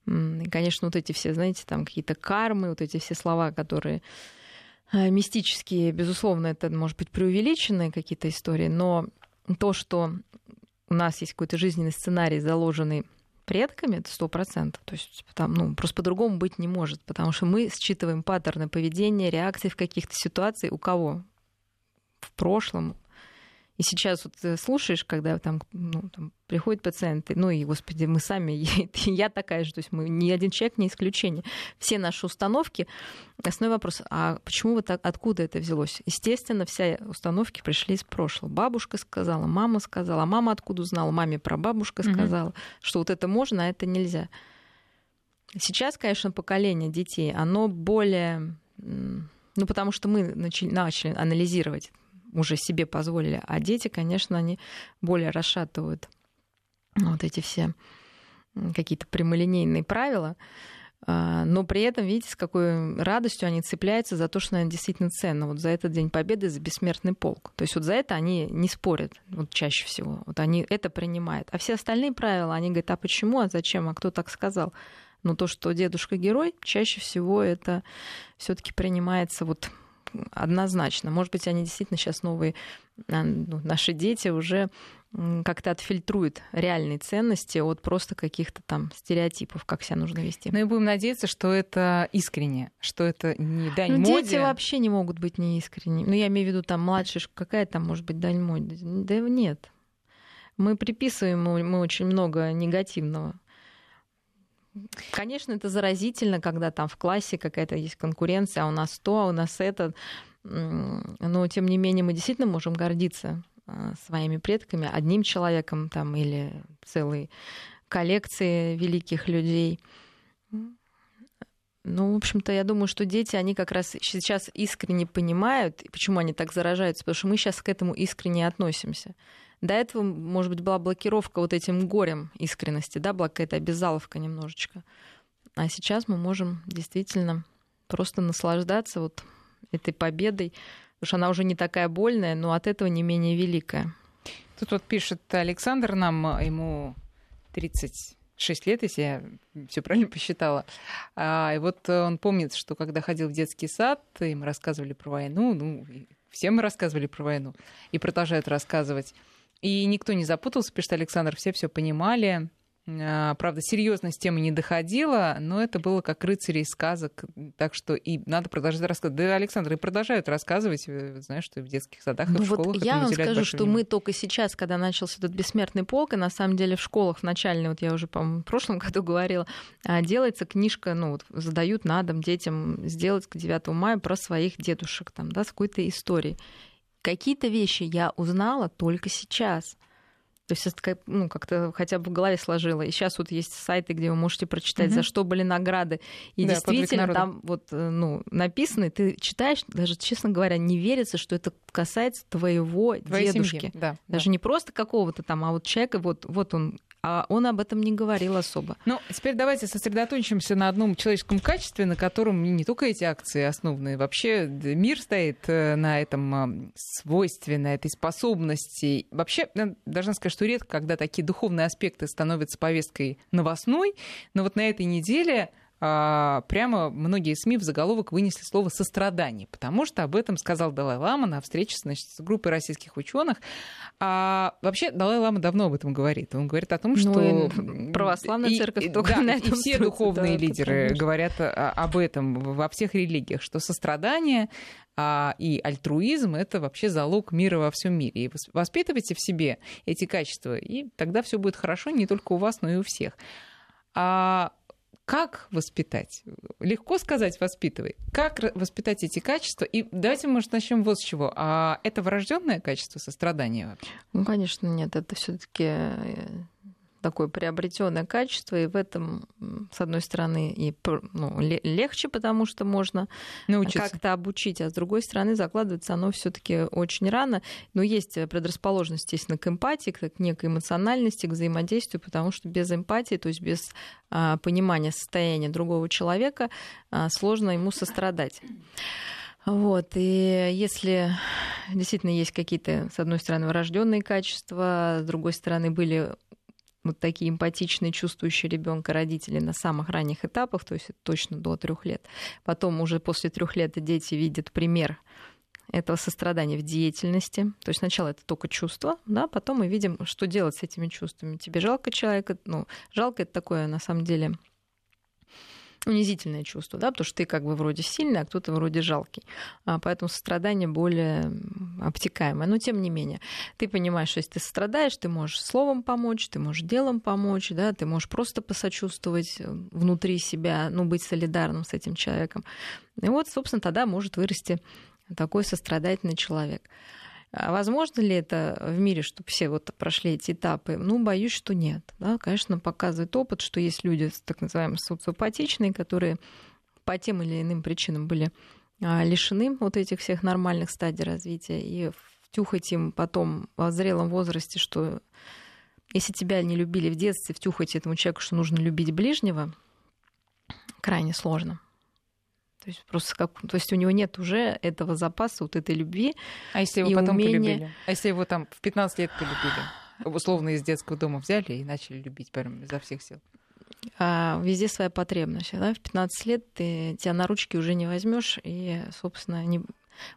И, конечно, вот эти все, знаете, там какие-то кармы, вот эти все слова, которые э, мистические, безусловно, это может быть преувеличенные какие-то истории, но то, что у нас есть какой-то жизненный сценарий, заложенный предками, это сто процентов. То есть там, ну, просто по-другому быть не может, потому что мы считываем паттерны поведения, реакции в каких-то ситуациях у кого? В прошлом. И сейчас вот слушаешь, когда там, ну, там приходят пациенты, ну и, господи, мы сами, я такая же, то есть мы ни один человек не исключение. Все наши установки, основной вопрос, а почему вот так, откуда это взялось? Естественно, все установки пришли из прошлого. Бабушка сказала, мама сказала, а мама откуда узнала, маме про бабушка сказала, mm-hmm. что вот это можно, а это нельзя. Сейчас, конечно, поколение детей, оно более, ну потому что мы начали, начали анализировать уже себе позволили. А дети, конечно, они более расшатывают вот эти все какие-то прямолинейные правила. А, но при этом, видите, с какой радостью они цепляются за то, что, наверное, действительно ценно. Вот за этот День Победы, за бессмертный полк. То есть вот за это они не спорят, вот чаще всего. Вот они это принимают. А все остальные правила, они говорят, а почему, а зачем, а кто так сказал? Но то, что дедушка герой, чаще всего это все-таки принимается вот однозначно. Может быть, они действительно сейчас новые, а, ну, наши дети уже как-то отфильтрует реальные ценности от просто каких-то там стереотипов, как себя нужно вести. Ну и будем надеяться, что это искренне, что это не дань ну, моде. Дети вообще не могут быть неискренними. Ну, я имею в виду там младшая, какая там может быть дань моде? Да нет. Мы приписываем мы очень много негативного. Конечно, это заразительно, когда там в классе какая-то есть конкуренция, а у нас то, а у нас это. Но, тем не менее, мы действительно можем гордиться а, своими предками, одним человеком там, или целой коллекцией великих людей. Ну, в общем-то, я думаю, что дети, они как раз сейчас искренне понимают, почему они так заражаются, потому что мы сейчас к этому искренне относимся. До этого, может быть, была блокировка вот этим горем искренности, да, была какая-то обязаловка немножечко. А сейчас мы можем действительно просто наслаждаться вот этой победой, потому что она уже не такая больная, но от этого не менее великая. Тут вот пишет Александр нам, ему 36 лет, если я все правильно посчитала. А, и вот он помнит, что когда ходил в детский сад, им рассказывали про войну, ну, всем рассказывали про войну, и продолжают рассказывать. И никто не запутался, пишет Александр, все все понимали. А, правда, серьезность темы не доходила, но это было как рыцари из сказок, так что и надо продолжать рассказывать. Да, Александр, и продолжают рассказывать, э, знаешь, что в детских садах ну, и в вот школах. Я вам скажу, что внимание. мы только сейчас, когда начался этот бессмертный полк, и на самом деле в школах в начальной, вот я уже, по-моему, в прошлом году говорила, а, делается книжка, ну, вот, задают на дом детям сделать к 9 мая про своих дедушек, там, да, с какой-то историей. Какие-то вещи я узнала только сейчас. То есть это ну, как-то хотя бы в голове сложила. И сейчас вот есть сайты, где вы можете прочитать, угу. за что были награды. И да, действительно там вот э, ну, написано, и ты читаешь, даже, честно говоря, не верится, что это касается твоего Твоей дедушки. Семьи. Да, даже да. не просто какого-то там, а вот человека, вот, вот он а он об этом не говорил особо. Ну, теперь давайте сосредоточимся на одном человеческом качестве, на котором не только эти акции основаны. Вообще мир стоит э, на этом свойстве, на этой способности. Вообще, должна сказать, что редко, когда такие духовные аспекты становятся повесткой новостной, но вот на этой неделе прямо многие СМИ в заголовок вынесли слово сострадание, потому что об этом сказал Далай-Лама на встрече значит, с группой российских ученых. А вообще Далай-Лама давно об этом говорит. Он говорит о том, ну, что... Ну, православная церковь и, только да, на этом и все духовные да, лидеры говорят об этом во всех религиях, что сострадание а, и альтруизм — это вообще залог мира во всем мире. И воспитывайте в себе эти качества, и тогда все будет хорошо не только у вас, но и у всех. А как воспитать? Легко сказать воспитывай. Как воспитать эти качества? И давайте, может, начнем вот с чего. А это врожденное качество сострадания вообще? Ну, конечно, нет. Это все-таки э, такое приобретенное качество, и в этом, с одной стороны, и ну, легче, потому что можно Научиться. как-то обучить, а с другой стороны, закладывается оно все-таки очень рано. Но есть предрасположенность, естественно, к эмпатии, к некой эмоциональности, к взаимодействию, потому что без эмпатии, то есть без а, понимания состояния другого человека, а, сложно ему сострадать. Вот, и если действительно есть какие-то, с одной стороны, врожденные качества, с другой стороны, были вот такие эмпатичные, чувствующие ребенка родители на самых ранних этапах, то есть точно до трех лет. Потом уже после трех лет дети видят пример этого сострадания в деятельности. То есть сначала это только чувство, да, потом мы видим, что делать с этими чувствами. Тебе жалко человека, ну, жалко это такое, на самом деле, унизительное чувство, да, потому что ты как бы вроде сильный, а кто-то вроде жалкий. А поэтому сострадание более обтекаемое. Но тем не менее, ты понимаешь, что если ты страдаешь, ты можешь словом помочь, ты можешь делом помочь, да, ты можешь просто посочувствовать э, внутри себя, ну, быть солидарным с этим человеком. И вот, собственно, тогда может вырасти такой сострадательный человек. А возможно ли это в мире, чтобы все вот прошли эти этапы? Ну, боюсь, что нет. Да? Конечно, показывает опыт, что есть люди, так называемые социопатичные, которые по тем или иным причинам были лишены вот этих всех нормальных стадий развития, и втюхать им потом в зрелом возрасте, что если тебя не любили в детстве, втюхать этому человеку, что нужно любить ближнего, крайне сложно. То есть просто как, то есть у него нет уже этого запаса, вот этой любви. А если его потом умения... полюбили? А если его там в 15 лет полюбили? Условно из детского дома взяли и начали любить прям изо всех сил. А везде своя потребность. Да? В 15 лет ты тебя на ручки уже не возьмешь, и, собственно, не,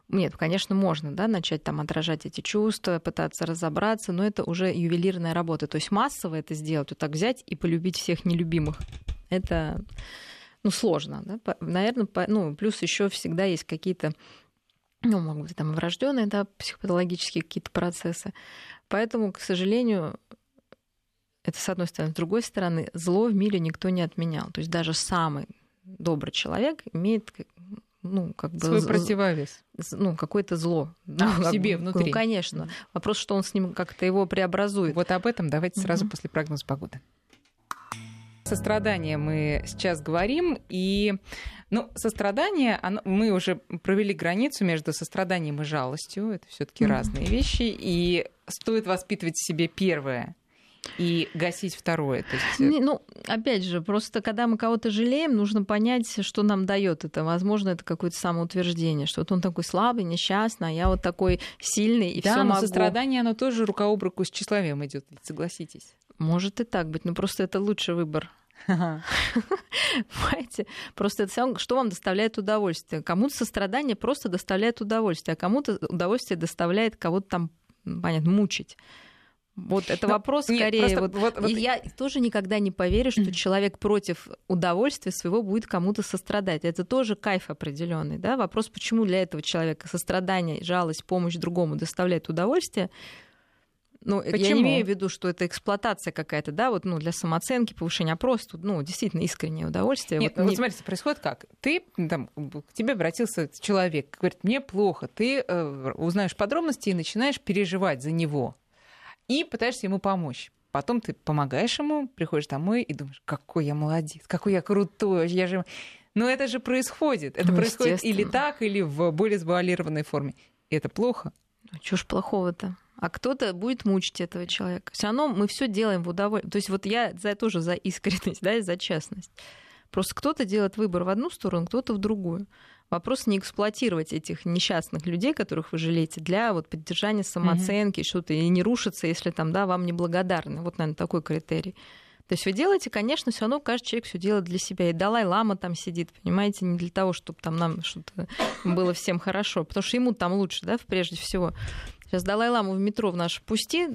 Нет, конечно, можно, да, начать там отражать эти чувства, пытаться разобраться, но это уже ювелирная работа. То есть массово это сделать, вот так взять и полюбить всех нелюбимых, это ну, сложно. Да? Наверное, по, ну, плюс еще всегда есть какие-то ну, могут быть там врожденные, да, психопатологические какие-то процессы. Поэтому, к сожалению, это с одной стороны. С другой стороны, зло в мире никто не отменял. То есть даже самый добрый человек имеет ну, как бы... Свой противовес. Ну, какое-то зло. А, ну, в себе, бы, внутри. Ну, конечно. Вопрос, что он с ним как-то его преобразует. Вот об этом давайте сразу после прогноза погоды. Сострадание мы сейчас говорим, и ну, сострадание, оно, мы уже провели границу между состраданием и жалостью, это все-таки mm-hmm. разные вещи, и стоит воспитывать в себе первое, и гасить второе. То есть... Э, ну, опять же, просто когда мы кого-то жалеем, нужно понять, что нам дает это. Возможно, это какое-то самоутверждение, что вот он такой слабый, несчастный, а я вот такой сильный и да, все могу. сострадание, оно тоже рука об руку с тщеславием идет, согласитесь. Может и так быть, но просто это лучший выбор. Понимаете? Просто это что вам доставляет удовольствие. Кому-то сострадание просто доставляет удовольствие, а кому-то удовольствие доставляет кого-то там, понятно, мучить. Вот это Но, вопрос нет, скорее. Просто, вот, вот, вот... Я тоже никогда не поверю, что человек против удовольствия своего будет кому-то сострадать. Это тоже кайф определенный. Да? Вопрос, почему для этого человека сострадание, жалость, помощь другому доставляет удовольствие. Ну, Почему? я не имею в виду, что это эксплуатация какая-то, да, вот, ну, для самооценки, повышения, а просто, ну, действительно искреннее удовольствие. Нет, вот, ну, не... вот смотрите, происходит как? Ты, там, к тебе обратился человек, говорит, мне плохо, ты э, узнаешь подробности и начинаешь переживать за него и пытаешься ему помочь. Потом ты помогаешь ему, приходишь домой и думаешь, какой я молодец, какой я крутой, я же... Но это же происходит. Это ну, происходит или так, или в более сбалированной форме. И это плохо. Ну, чего ж плохого-то? а кто-то будет мучить этого человека. Все равно мы все делаем в удовольствие. То есть вот я за, тоже за искренность, да, и за честность. Просто кто-то делает выбор в одну сторону, кто-то в другую. Вопрос не эксплуатировать этих несчастных людей, которых вы жалеете, для вот поддержания самооценки, mm-hmm. что-то, и не рушиться, если там, да, вам неблагодарны. Вот, наверное, такой критерий. То есть вы делаете, конечно, все равно каждый человек все делает для себя. И Далай-Лама там сидит, понимаете, не для того, чтобы там нам что-то было всем хорошо, потому что ему там лучше, да, прежде всего. Сейчас Далай-Ламу в метро в наш пусти,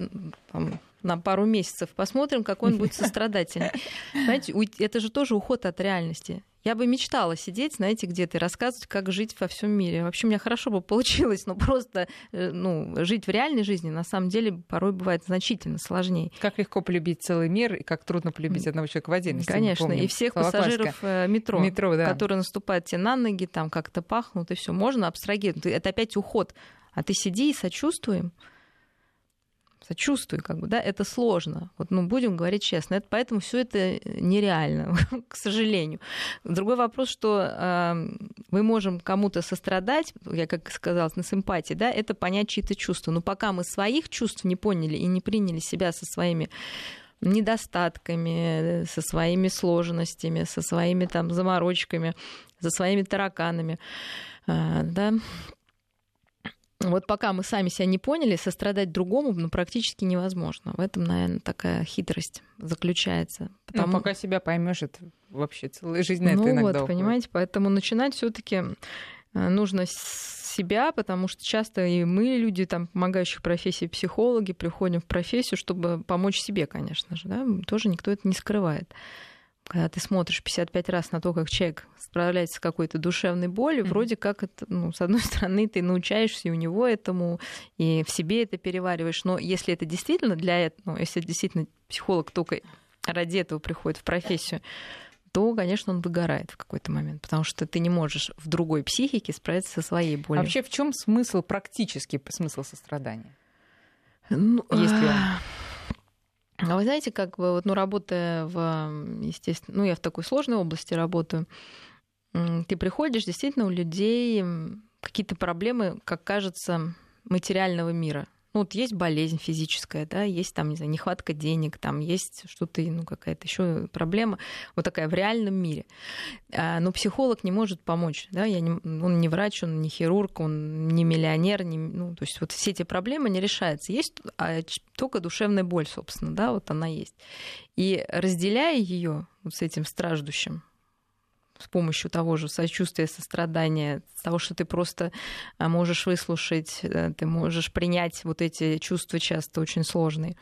там, на пару месяцев, посмотрим, какой он будет сострадательный. Знаете, это же тоже уход от реальности. Я бы мечтала сидеть, знаете, где-то и рассказывать, как жить во всем мире. Вообще, у меня хорошо бы получилось, но просто э, ну, жить в реальной жизни на самом деле порой бывает значительно сложнее. Как легко полюбить целый мир и как трудно полюбить одного человека в отдельности. Конечно, и всех пассажиров. Э, метро, метро да. которые наступают тебе на ноги, там как-то пахнут, и все можно абстрагировать. Это опять уход. А ты сиди и сочувствуем сочувствую, как бы, да, это сложно. Вот, ну, будем говорить честно, это, поэтому все это нереально, к сожалению. Другой вопрос, что э, мы можем кому-то сострадать, я как сказала, на симпатии, да, это понять чьи-то чувства. Но пока мы своих чувств не поняли и не приняли себя со своими недостатками, со своими сложностями, со своими там заморочками, со своими тараканами, э, да, вот пока мы сами себя не поняли, сострадать другому ну, практически невозможно. В этом, наверное, такая хитрость заключается. Ну, Потому... Ну, пока себя поймешь, это вообще целая жизнь на ну, это иногда вот, уходит. понимаете, поэтому начинать все таки э, нужно с себя, потому что часто и мы, люди, там, помогающих профессии, психологи, приходим в профессию, чтобы помочь себе, конечно же, да, тоже никто это не скрывает когда ты смотришь 55 раз на то, как человек справляется с какой-то душевной болью, mm-hmm. вроде как это, ну, с одной стороны, ты научаешься и у него этому, и в себе это перевариваешь. Но если это действительно для этого, ну, если действительно психолог только ради этого приходит в профессию, то, конечно, он выгорает в какой-то момент, потому что ты не можешь в другой психике справиться со своей болью. А вообще, в чем смысл, практический смысл сострадания? Ну, Если он... А вы знаете, как бы, вот, ну, работая в, естественно, ну, я в такой сложной области работаю, ты приходишь, действительно, у людей какие-то проблемы, как кажется, материального мира. Ну, вот есть болезнь физическая, да, есть там, не знаю, нехватка денег, там есть что-то, ну, какая-то еще проблема, вот такая в реальном мире. А, но психолог не может помочь, да, я не, он не врач, он не хирург, он не миллионер, не, ну, то есть вот все эти проблемы не решаются. Есть а, только душевная боль, собственно, да, вот она есть. И разделяя ее вот с этим страждущим, с помощью того же сочувствия, сострадания, того, что ты просто а, можешь выслушать, э, ты можешь принять вот эти чувства часто очень сложные,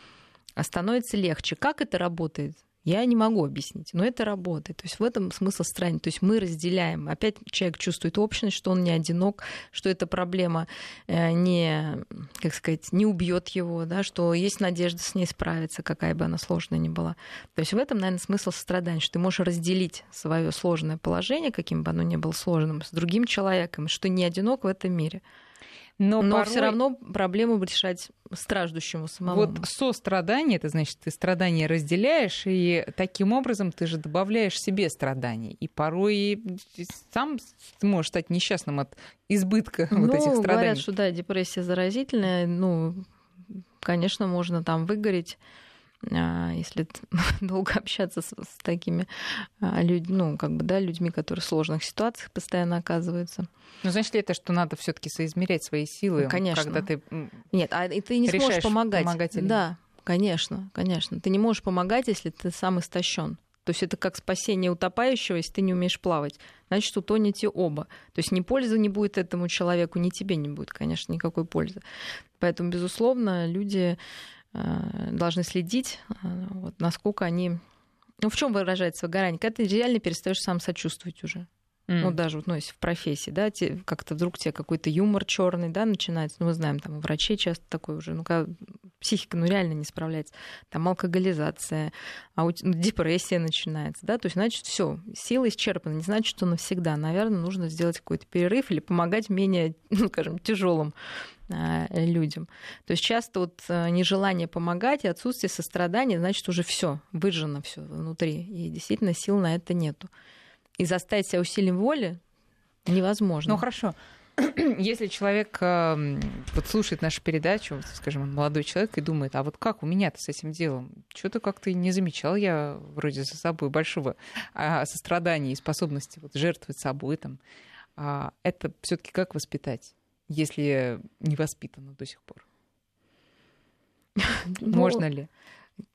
а становится легче. Как это работает? Я не могу объяснить, но это работает. То есть в этом смысл страни. То есть мы разделяем. Опять человек чувствует общность, что он не одинок, что эта проблема э, не, как сказать, не убьет его, да, что есть надежда с ней справиться, какая бы она сложная ни была. То есть в этом, наверное, смысл сострадания, что ты можешь разделить свое сложное положение, каким бы оно ни было сложным, с другим человеком, что не одинок в этом мире. Но, Но порой... все равно проблему решать страждущему самому. Вот сострадание, это значит, ты страдания разделяешь, и таким образом ты же добавляешь себе страданий. И порой сам ты можешь стать несчастным от избытка ну, вот этих страданий. Говорят, что да, депрессия заразительная. Ну, конечно, можно там выгореть если долго общаться с, с такими а, людьми, ну, как бы, да, людьми, которые в сложных ситуациях постоянно оказываются. Ну, значит ли это, что надо все таки соизмерять свои силы, конечно. когда ты Нет, а и ты не сможешь помогать. помогать или... Да, конечно, конечно. Ты не можешь помогать, если ты сам истощен. То есть это как спасение утопающего, если ты не умеешь плавать. Значит, утонете оба. То есть ни пользы не будет этому человеку, ни тебе не будет, конечно, никакой пользы. Поэтому, безусловно, люди должны следить, э, вот, насколько они... Ну, в чем выражается выгорание? Когда ты реально перестаешь сам сочувствовать уже. Mm. Ну, даже вот, ну, если в профессии, да, те, как-то вдруг тебе какой-то юмор черный, да, начинается. Ну, мы знаем, там, у врачей часто такое уже, ну, когда психика, ну, реально не справляется. Там алкоголизация, а ну, депрессия начинается, да, то есть, значит, все, сила исчерпана, не значит, что навсегда. Наверное, нужно сделать какой-то перерыв или помогать менее, ну, скажем, тяжелым а, людям. То есть часто вот а, нежелание помогать и отсутствие сострадания, значит, уже все выжжено все внутри, и действительно сил на это нету. И заставить себя усилием воли невозможно. Ну хорошо. Если человек э, вот слушает нашу передачу, вот, скажем, молодой человек, и думает, а вот как у меня-то с этим делом? Что-то как-то не замечал я вроде за собой большого а, сострадания и способности вот, жертвовать собой. Там. А это все таки как воспитать? если не воспитана до сих пор? Ну, Можно ли?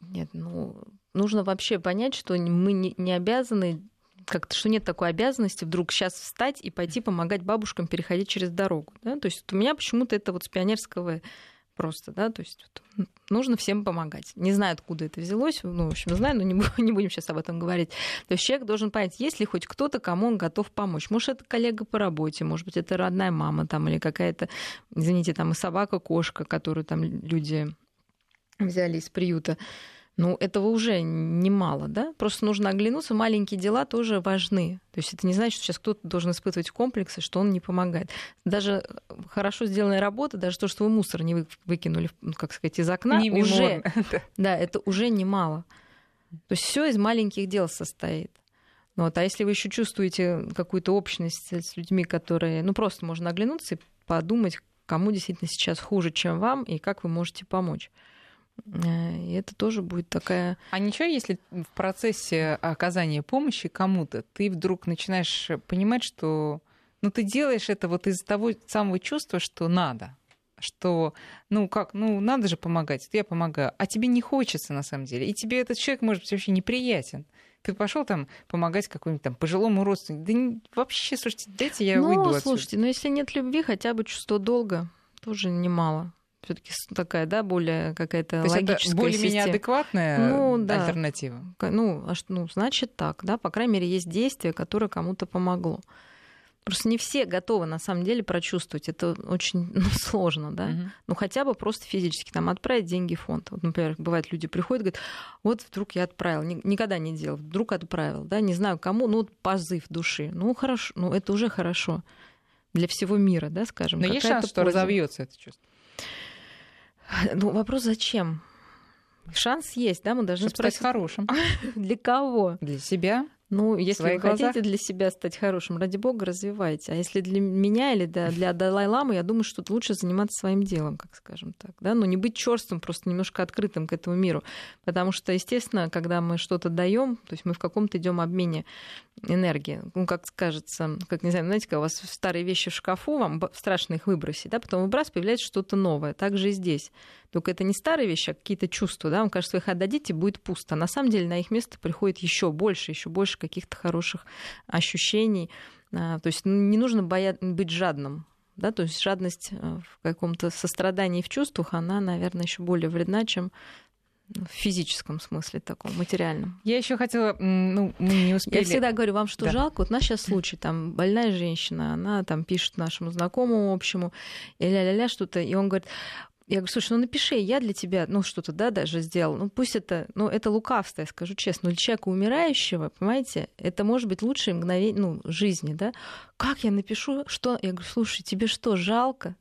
Нет, ну, нужно вообще понять, что мы не обязаны как-то, что нет такой обязанности вдруг сейчас встать и пойти помогать бабушкам переходить через дорогу. Да? То есть у меня почему-то это вот с пионерского просто, да, то есть вот, нужно всем помогать. Не знаю, откуда это взялось, ну, в общем, знаю, но не, не будем сейчас об этом говорить. То есть человек должен понять, есть ли хоть кто-то, кому он готов помочь. Может, это коллега по работе, может быть, это родная мама там, или какая-то, извините, там и собака, кошка, которую там люди взяли из приюта. Ну, этого уже немало, да? Просто нужно оглянуться. Маленькие дела тоже важны. То есть это не значит, что сейчас кто-то должен испытывать комплексы, что он не помогает. Даже хорошо сделанная работа, даже то, что вы мусор не выкинули, ну, как сказать, из окна, не уже, да, это уже немало. То есть все из маленьких дел состоит. Вот. А если вы еще чувствуете какую-то общность с людьми, которые, ну, просто можно оглянуться и подумать, кому действительно сейчас хуже, чем вам, и как вы можете помочь. Э, и это тоже будет такая... А ничего, если в процессе оказания помощи кому-то ты вдруг начинаешь понимать, что ну, ты делаешь это вот из-за того самого чувства, что надо, что, ну как, ну надо же помогать, я помогаю, а тебе не хочется на самом деле, и тебе этот человек может быть вообще неприятен. Ты пошел там помогать какому-нибудь там пожилому родственнику. Да не, вообще, слушайте, дайте я ну, выйду слушайте, но ну, если нет любви, хотя бы чувство долга тоже немало все-таки такая, да, более какая-то То логическая более-менее адекватная ну, да. альтернатива. Ну, а что, ну, значит так, да, по крайней мере, есть действие, которое кому-то помогло. Просто не все готовы на самом деле прочувствовать. Это очень ну, сложно, да. Угу. Ну хотя бы просто физически там отправить деньги в фонд. Вот, например, бывает, люди приходят, говорят, вот вдруг я отправил, никогда не делал, вдруг отправил, да, не знаю кому, ну вот позыв души. Ну хорошо, ну это уже хорошо для всего мира, да, скажем. Но есть шанс, что разовьется это чувство. Ну, вопрос зачем? Шанс есть, да, мы должны Чтобы спросить. стать хорошим. Для кого? Для себя. Ну, если вы глазах? хотите для себя стать хорошим, ради бога, развивайте. А если для меня или для, для Далай-Ламы, я думаю, что лучше заниматься своим делом, как скажем так. Да? Но не быть черствым, просто немножко открытым к этому миру. Потому что, естественно, когда мы что-то даем, то есть мы в каком-то идем обмене энергии. Ну, как скажется, как не знаю, знаете, когда у вас старые вещи в шкафу, вам страшно их выбросить, да, потом выбрас появляется что-то новое. Так же и здесь. Только это не старые вещи, а какие-то чувства, да, вам кажется, вы их отдадите, будет пусто. А на самом деле на их место приходит еще больше, еще больше каких-то хороших ощущений. А, то есть ну, не нужно боя... быть жадным. Да, то есть жадность в каком-то сострадании в чувствах, она, наверное, еще более вредна, чем в физическом смысле таком, материальном. Я еще хотела, ну, мы не успели. Я всегда говорю, вам что да. жалко? Вот у нас сейчас случай, там больная женщина, она там пишет нашему знакомому общему, и ля-ля-ля что-то, и он говорит, я говорю, слушай, ну напиши, я для тебя, ну что-то, да, даже сделал. Ну пусть это, ну это лукавство, я скажу честно. Но для человека умирающего, понимаете, это может быть лучшее мгновение, ну, жизни, да. Как я напишу, что? Я говорю, слушай, тебе что, жалко?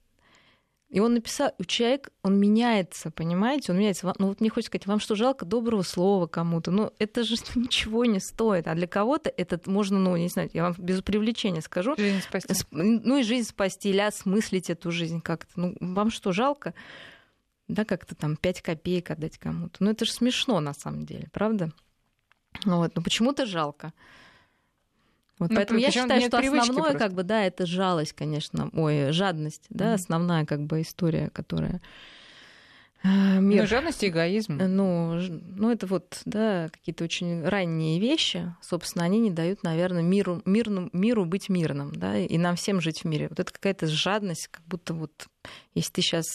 И он написал, человек, он меняется, понимаете, он меняется. Ну вот мне хочется сказать, вам что, жалко доброго слова кому-то? Ну это же ничего не стоит. А для кого-то это можно, ну не знаю, я вам без привлечения скажу. Жизнь спасти. Ну и жизнь спасти, или осмыслить эту жизнь как-то. Ну вам что, жалко? Да, как-то там 5 копеек отдать кому-то. Ну это же смешно на самом деле, правда? Вот, но почему-то жалко. Вот, ну, поэтому я считаю, что основное, просто. как бы, да, это жалость, конечно, ой, жадность, да, mm-hmm. основная, как бы, история, которая э, Мир. Ну, жадность и эгоизм. Ну, ну, это вот, да, какие-то очень ранние вещи. Собственно, они не дают, наверное, миру, мирну, миру быть мирным, да, и нам всем жить в мире. Вот это какая-то жадность, как будто вот, если ты сейчас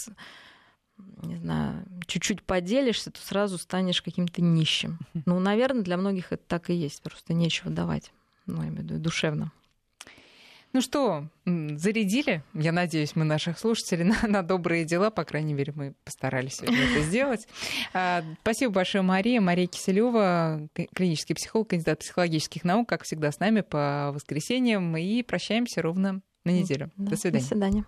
не знаю, чуть-чуть поделишься, то сразу станешь каким-то нищим. Ну, наверное, для многих это так и есть, просто нечего давать ну, я имею в виду душевно. Ну что, зарядили, я надеюсь, мы наших слушателей на, на добрые дела, по крайней мере, мы постарались это сделать. А, спасибо большое, Мария. Мария Киселева, клинический психолог, кандидат психологических наук, как всегда, с нами по воскресеньям. И прощаемся ровно на неделю. Да, до свидания. До свидания.